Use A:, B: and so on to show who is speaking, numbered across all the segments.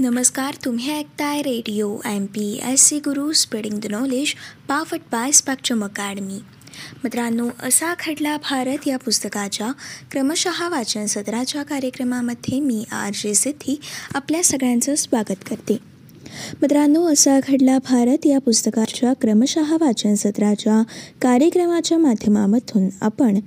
A: नमस्कार तुम्ही ऐकताय radio M P S C Guru spreading the knowledge powered by Spectrum Academy. मित्रांनो असा खडला भारत या पुस्तकाच्या क्रमशः वाचन सत्राच्या कार्यक्रमामध्ये मी आर जे सिद्धी आपल्या सगळ्यांचं स्वागत करते. मित्रांनो असा घडला भारत या पुस्तकाच्या क्रमशः वाचन सत्राच्या कार्यक्रमाच्या माध्यमामधून आपण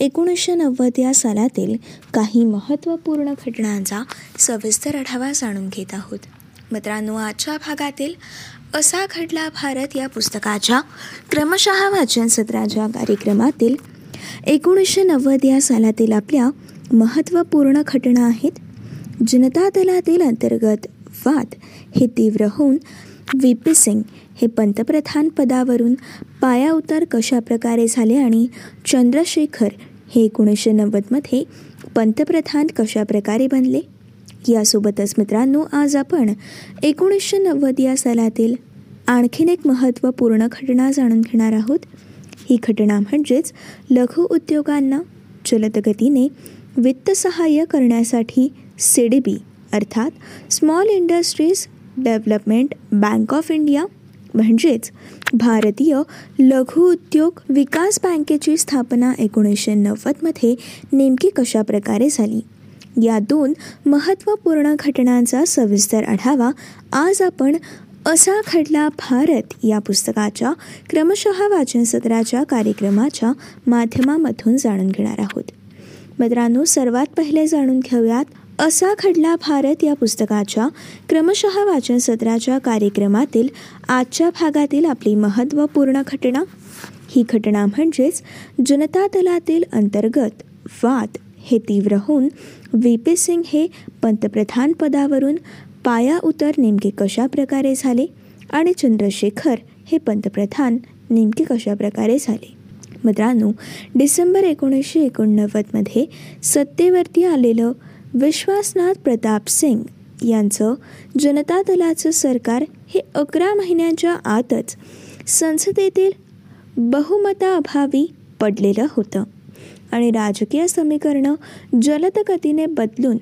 A: एकोणीसशे नव्वद या सालातील काही महत्त्वपूर्ण घटनांचा सविस्तर आढावा जाणून घेत आहोत. मित्रांनो आजच्या भागातील असा घडला भारत या पुस्तकाच्या क्रमशः वाचन सत्राच्या कार्यक्रमातील एकोणीसशे नव्वद या सालातील आपल्या महत्त्वपूर्ण घटना आहेत. जनता दलातील अंतर्गत वाद हे तीव्र होऊन व्ही पी सिंग हे पंतप्रधान पदावरून पायाउतार कशाप्रकारे झाले आणि चंद्रशेखर हे एकोणीसशे नव्वदमध्ये पंतप्रधान कशाप्रकारे बनले? यासोबतच मित्रांनो आज आपण एकोणीसशे नव्वद या सालातील आणखीन एक महत्त्वपूर्ण घटना जाणून घेणार आहोत. ही घटना म्हणजेच लघु उद्योगांना जलदगतीने वित्तसहाय्य करण्यासाठी सी डी बी अर्थात Small Industries Development Bank of India म्हणजेच भारतीय लघु उद्योग विकास बँकेची स्थापना एकोणीसशे नव्वदमध्ये नेमकी कशा प्रकारे झाली? या दोन महत्त्वपूर्ण घटनांचा सविस्तर आढावा आज आपण असा घडला भारत या पुस्तकाच्या क्रमशः वाचन सत्राच्या कार्यक्रमाच्या माध्यमामधून जाणून घेणार आहोत. मित्रांनो सर्वात पहिले जाणून घेऊयात असा खडला भारत या पुस्तकाच्या क्रमशः वाचन सत्राच्या कार्यक्रमातील आजच्या भागातील आपली महत्त्वपूर्ण घटना. ही घटना म्हणजेच जनता दलातील अंतर्गत वाद हे तीव्र होऊन व्ही पी सिंग हे पंतप्रधान पदावरून पाया उतर नेमके कशा प्रकारे झाले आणि चंद्रशेखर हे पंतप्रधान नेमके कशा प्रकारे झाले? मित्रांनो डिसेंबर एकोणीसशे एकोणनव्वदमध्ये सत्तेवरती आलेलं विश्वासनाथ प्रताप सिंग यांचं जनता दलाचं सरकार हे अकरा महिन्यांच्या आतच संसदेतील बहुमताअभावी पडलेलं होतं. आणि राजकीय समीकरणं जलदगतीने बदलून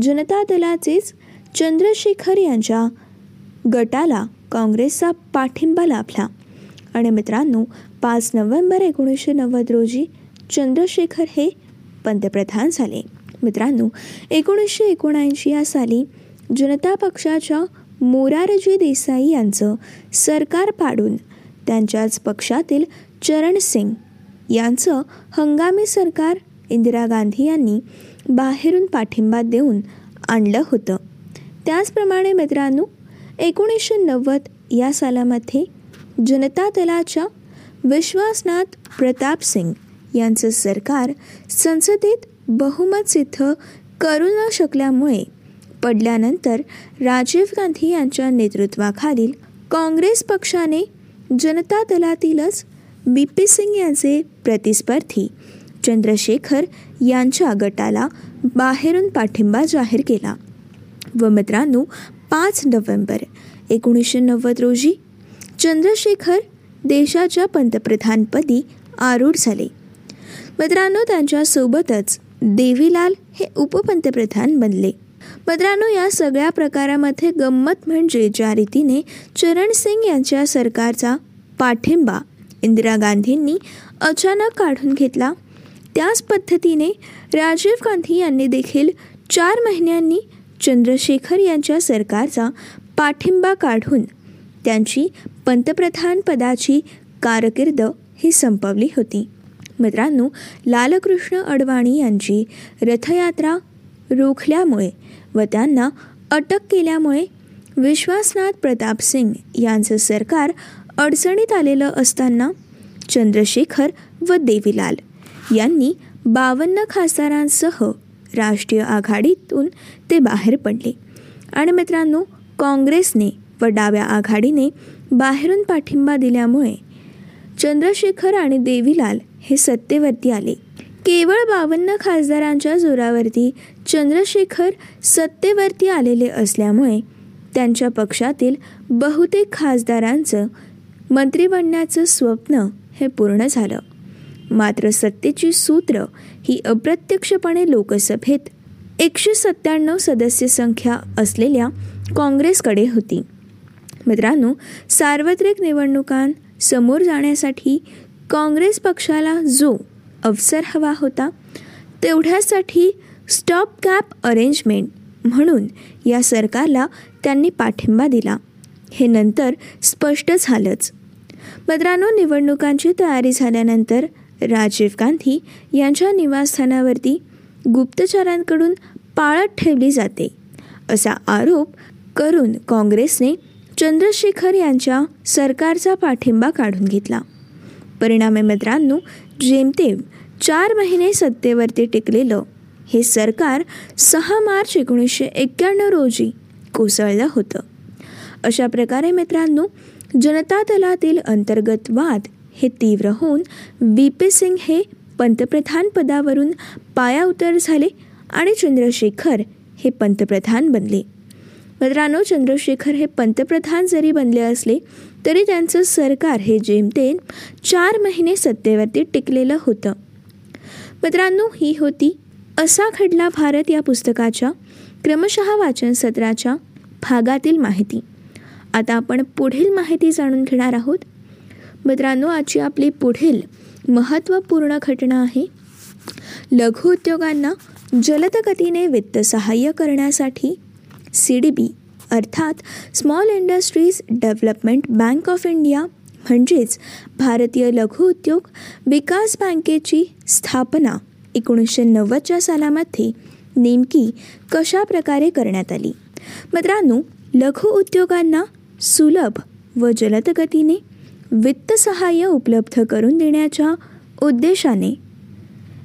A: जनता दलाचेच चंद्रशेखर यांच्या गटाला काँग्रेसचा पाठिंबा लाभला. आणि मित्रांनो पाच नोव्हेंबर एकोणीसशे नव्वद रोजी चंद्रशेखर हे पंतप्रधान झाले. मित्रांनो एकोणीसशे एकोणऐंशी या साली जनता पक्षाच्या मोरारजी देसाई यांचं सरकार पाडून त्यांच्याच पक्षातील चरण सिंग यांचं हंगामी सरकार इंदिरा गांधी यांनी बाहेरून पाठिंबा देऊन आणलं होतं. त्याचप्रमाणे मित्रांनो एकोणीसशे नव्वद या सालामध्ये जनता दलाच्या विश्वासनाथ प्रताप सिंग यांचं सरकार संसदेत बहुमत सिद्ध करू न शकल्यामुळे पडल्यानंतर राजीव गांधी यांच्या नेतृत्वाखालील काँग्रेस पक्षाने जनता दलातीलच बी पी सिंग यांचे प्रतिस्पर्धी चंद्रशेखर यांच्या गटाला बाहेरून पाठिंबा जाहीर केला. व मित्रांनो पाच नोव्हेंबर एकोणीसशे नव्वद रोजी चंद्रशेखर देशाच्या पंतप्रधानपदी आरूढ झाले. मित्रांनो त्यांच्यासोबतच देवीलाल हे उपपंतप्रधान बनले. मित्रांनो या सगळ्या प्रकारामध्ये गंमत म्हणजे ज्या रीतीने चरण सिंग यांच्या सरकारचा पाठिंबा इंदिरा गांधींनी अचानक काढून घेतला त्याच पद्धतीने राजीव गांधी यांनी देखील चार महिन्यांनी चंद्रशेखर यांच्या सरकारचा पाठिंबा काढून त्यांची पंतप्रधानपदाची कारकीर्द ही संपवली होती. मित्रांनो लालकृष्ण अडवाणी यांची रथयात्रा रोखल्यामुळे व त्यांना अटक केल्यामुळे विश्वासनाथ प्रताप सिंग यांचं सरकार अडचणीत आलेलं असताना चंद्रशेखर व देवीलाल यांनी बावन्न खासदारांसह राष्ट्रीय आघाडीतून ते बाहेर पडले. आणि मित्रांनो काँग्रेसने व डाव्या आघाडीने बाहेरून पाठिंबा दिल्यामुळे चंद्रशेखर आणि देवीलाल हे सत्तेवरती आले. केवळ बावन्न खासदारांच्या जोरावरती चंद्रशेखर सत्तेवरती आलेले असल्यामुळे त्यांच्या पक्षातील बहुतेक खासदारांचं मंत्री बनण्याचं स्वप्न हे पूर्ण झालं. मात्र सत्तेची सूत्र ही अप्रत्यक्षपणे लोकसभेत एकशे सत्त्याण्णव सदस्य संख्या असलेल्या काँग्रेसकडे होती. मित्रांनो सार्वत्रिक निवडणुकांसमोर जाण्यासाठी काँग्रेस पक्षाला जो अवसर हवा होता तेवढ्यासाठी स्टॉप कॅप अरेंजमेंट म्हणून या सरकारला त्यांनी पाठिंबा दिला. हे नंतर स्पष्ट झालंच. मित्रांनो निवडणुकांची तयारी झाल्यानंतर राजीव गांधी यांच्या निवासस्थानावरती गुप्तचरांकडून पाळत ठेवली जाते असा आरोप करून काँग्रेसने चंद्रशेखर यांच्या सरकारचा पाठिंबा काढून घेतला. परिणामे मित्रांनो. जेमतेम चार महिने सत्तेवरती टिकलेलं हे सरकार सहा मार्च एकोणीसशे एक्क्याण्णव रोजी कोसळलं होतं. अशा प्रकारे मित्रांनो जनता दलातील अंतर्गत वाद हे तीव्र होऊन बी पी सिंग हे पंतप्रधान पदावरून पायाउतर झाले आणि चंद्रशेखर हे पंतप्रधान बनले. मित्रांनो चंद्रशेखर हे पंतप्रधान जरी बनले असले तरी त्यांचं सरकार हे जेमतेम चार महिने सत्तेवरती टिकलेलं होतं. मित्रांनो ही होती असा घडला भारत या पुस्तकाच्या क्रमशः वाचन सत्राच्या भागातील माहिती. आता आपण पुढील माहिती जाणून घेणार आहोत. मित्रांनो आजची आपली पुढील महत्त्वपूर्ण घटना आहे. लघु उद्योगांना जलदगतीने वित्तसहाय्य वित्त सहाय्य करण्यासाठी सी डी बी अर्थात Small Industries Development Bank of India म्हणजेच भारतीय लघु उद्योग विकास बँकेची स्थापना एकोणीसशे नव्वदच्या सालामध्ये नेमकी कशा प्रकारे करण्यात आली? मित्रांनो लघु उद्योगांना सुलभ व जलदगतीने वित्तसहाय्य वित्त सहाय्य उपलब्ध करून देण्याच्या उद्देशाने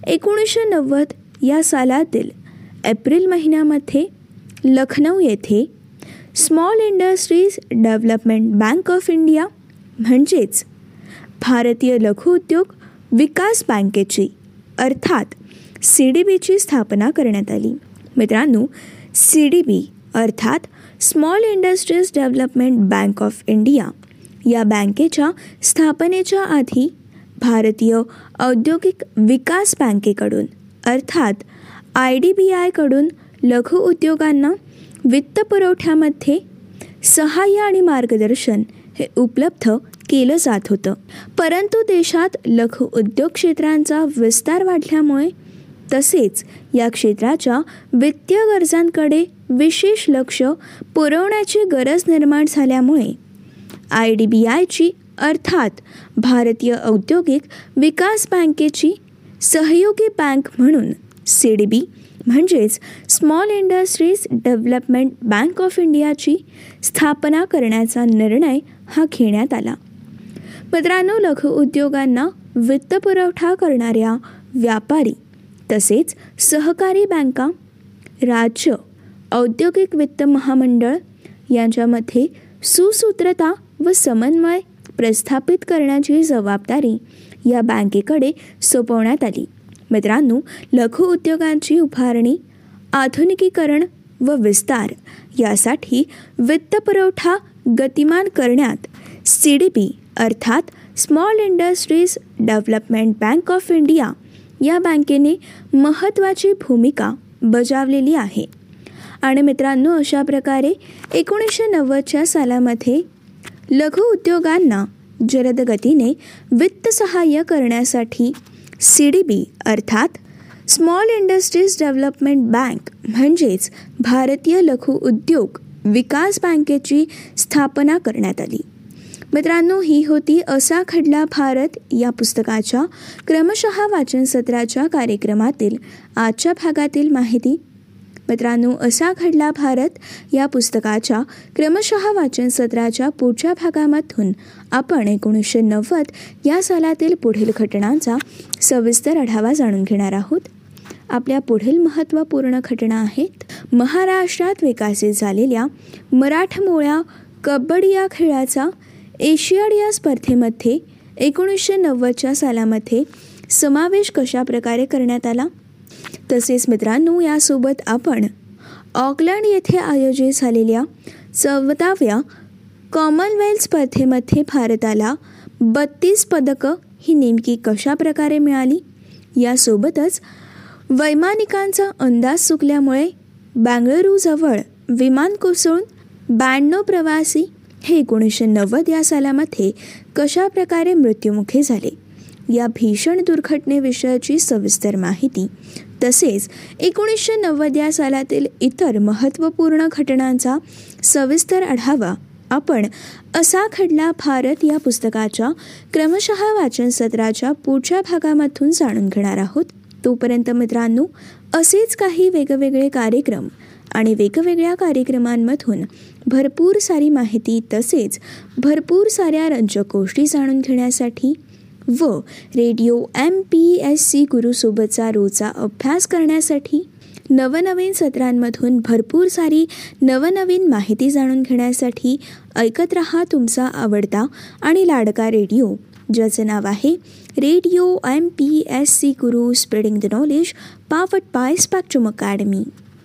A: एकोणीसशे नव्वद या सालातील एप्रिल महिन्यामध्ये लखनौ येथे Small Industries Development Bank of India म्हणजेच भारतीय लघुउद्योग विकास बँकेची अर्थात सी डी बीची स्थापना करण्यात आली. मित्रांनो सी डी बी अर्थात Small Industries Development Bank of India या बँकेच्या स्थापनेच्या आधी भारतीय औद्योगिक विकास बँकेकडून अर्थात आय डी बी आयकडून लघु उद्योगांना वित्तपुरवठ्यामध्ये सहाय्य आणि मार्गदर्शन हे उपलब्ध केलं जात होतं. परंतु देशात लघु उद्योग क्षेत्रांचा विस्तार वाढल्यामुळे तसेच या क्षेत्राच्या वित्तीय गरजांकडे विशेष लक्ष पुरवण्याची गरज निर्माण झाल्यामुळे आय डी बी आयची अर्थात भारतीय औद्योगिक विकास बँकेची सहयोगी बँक म्हणून सी डी बी म्हणजेच Small Industries Development Bank of इंडियाची स्थापना करण्याचा निर्णय हा घेण्यात आला. मित्रांनो लघु उद्योगांना वित्तपुरवठा करणाऱ्या व्यापारी तसेच सहकारी बँका राज्य औद्योगिक वित्त महामंडळ यांच्यामध्ये सुसूत्रता व समन्वय प्रस्थापित करण्याची जबाबदारी या बँकेकडे सोपवण्यात आली. मित्रांनो लघु उद्योगांची उभारणी आधुनिकीकरण व विस्तार यासाठी वित्तपुरवठा गतिमान करण्यात सी डी पी अर्थात Small Industries Development Bank of India या बँकेने महत्त्वाची भूमिका बजावलेली आहे. आणि मित्रांनो अशा प्रकारे एकोणीसशे नव्वदच्या सालामध्ये लघु उद्योगांना जलदगतीने वित्त सहाय्य करण्यासाठी सी डी बी अर्थात स्मॉल इंडस्ट्रीज डेव्हलपमेंट बँक म्हणजेच भारतीय लघु उद्योग विकास बँकेची स्थापना करण्यात आली. मित्रांनो ही होती असा खडला भारत या पुस्तकाच्या क्रमशः वाचन सत्राच्या कार्यक्रमातील आजच्या भागातील माहिती. मित्रांनो असा घडला भारत या पुस्तकाच्या क्रमशः वाचन सत्राच्या पुढच्या भागामधून. आपण एकोणीसशे नव्वद या सालातील पुढील घटनांचा सविस्तर आढावा जाणून घेणार आहोत. आपल्या पुढील महत्त्वपूर्ण घटना आहेत महाराष्ट्रात विकसित झालेल्या मराठमोळ्या कबड्डी या खेळाचा एशियाड या स्पर्धेमध्ये एकोणीसशे नव्वदच्या सालामध्ये समावेश कशा प्रकारे करण्यात आला? तसेच मित्रांनो यासोबत आपण ऑकलंड येथे आयोजित झालेल्या चौदाव्या कॉमनवेल्थ स्पर्धेमध्ये भारताला बत्तीस पदकं ही नेमकी कशा प्रकारे मिळाली? यासोबतच वैमानिकांचा अंदाज चुकल्यामुळे बँगळुरूजवळ विमान कोसळून ब्याण्णव प्रवासी हे एकोणीसशे नव्वद या सालामध्ये कशाप्रकारे मृत्युमुखी झाले? या भीषण दुर्घटनेविषयाची सविस्तर माहिती. तसेच एकोणीसशे नव्वद या सालातील इतर महत्त्वपूर्ण घटनांचा सविस्तर आढावा आपण असा खडला भारत या पुस्तकाच्या क्रमशः वाचन सत्राच्या पुढच्या भागामधून जाणून घेणार आहोत. तोपर्यंत मित्रांनो असेच काही वेगवेगळे कार्यक्रम आणि वेगवेगळ्या कार्यक्रमांमधून भरपूर सारी माहिती तसेच भरपूर साऱ्या रंजक गोष्टी जाणून घेण्यासाठी व radio M P S C गुरुसोबतचा रोजचा अभ्यास करण्यासाठी नवनवीन सत्रांमधून भरपूर सारी नवनवीन माहिती जाणून घेण्यासाठी ऐकत रहा तुमचा आवडता आणि लाडका रेडिओ ज्याचं नाव आहे radio M P S C Guru spreading the knowledge powered by Spectrum academy.